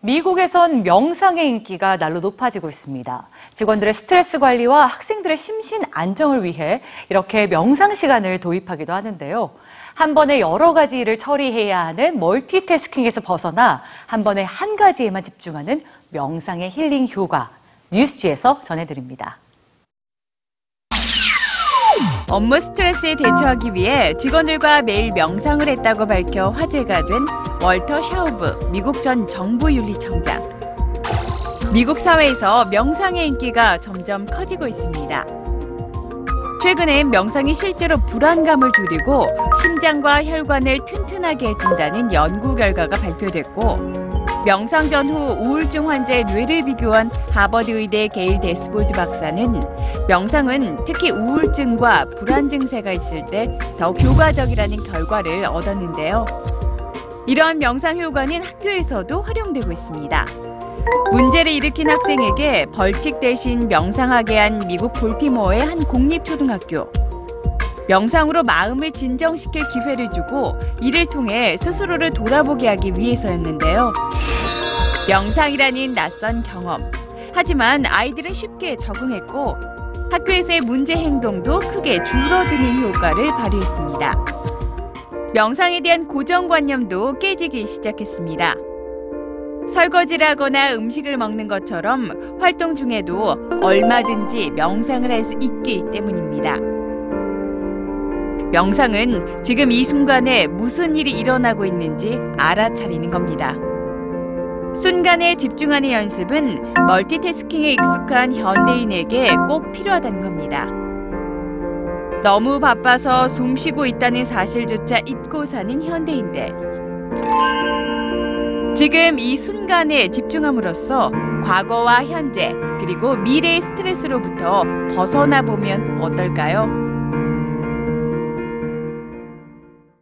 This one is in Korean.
미국에선 명상의 인기가 날로 높아지고 있습니다. 직원들의 스트레스 관리와 학생들의 심신 안정을 위해 이렇게 명상 시간을 도입하기도 하는데요. 한 번에 여러 가지 일을 처리해야 하는 멀티태스킹에서 벗어나 한 번에 한 가지에만 집중하는 명상의 힐링 효과. 뉴스지에서 전해드립니다. 업무 스트레스에 대처하기 위해 직원들과 매일 명상을 했다고 밝혀 화제가 된 월터 샤우브 미국 전 정부윤리청장. 미국 사회에서 명상의 인기가 점점 커지고 있습니다. 최근엔 명상이 실제로 불안감을 줄이고 심장과 혈관을 튼튼하게 해준다는 연구 결과가 발표됐고 명상 전후 우울증 환자의 뇌를 비교한 하버드 의대 게일 데스보즈 박사는 명상은 특히 우울증과 불안 증세가 있을 때 더 효과적이라는 결과를 얻었는데요. 이러한 명상 효과는 학교에서도 활용되고 있습니다. 문제를 일으킨 학생에게 벌칙 대신 명상하게 한 미국 볼티모어의 한 공립초등학교. 명상으로 마음을 진정시킬 기회를 주고 이를 통해 스스로를 돌아보게 하기 위해서였는데요. 명상이라는 낯선 경험. 하지만 아이들은 쉽게 적응했고 학교에서의 문제 행동도 크게 줄어드는 효과를 발휘했습니다. 명상에 대한 고정관념도 깨지기 시작했습니다. 설거지를 하거나 음식을 먹는 것처럼 활동 중에도 얼마든지 명상을 할 수 있기 때문입니다. 명상은 지금 이 순간에 무슨 일이 일어나고 있는지 알아차리는 겁니다. 순간에 집중하는 연습은 멀티태스킹에 익숙한 현대인에게 꼭 필요하다는 겁니다. 너무 바빠서 숨 쉬고 있다는 사실조차 잊고 사는 현대인들. 지금 이 순간에 집중함으로써 과거와 현재 그리고 미래의 스트레스로부터 벗어나 보면 어떨까요?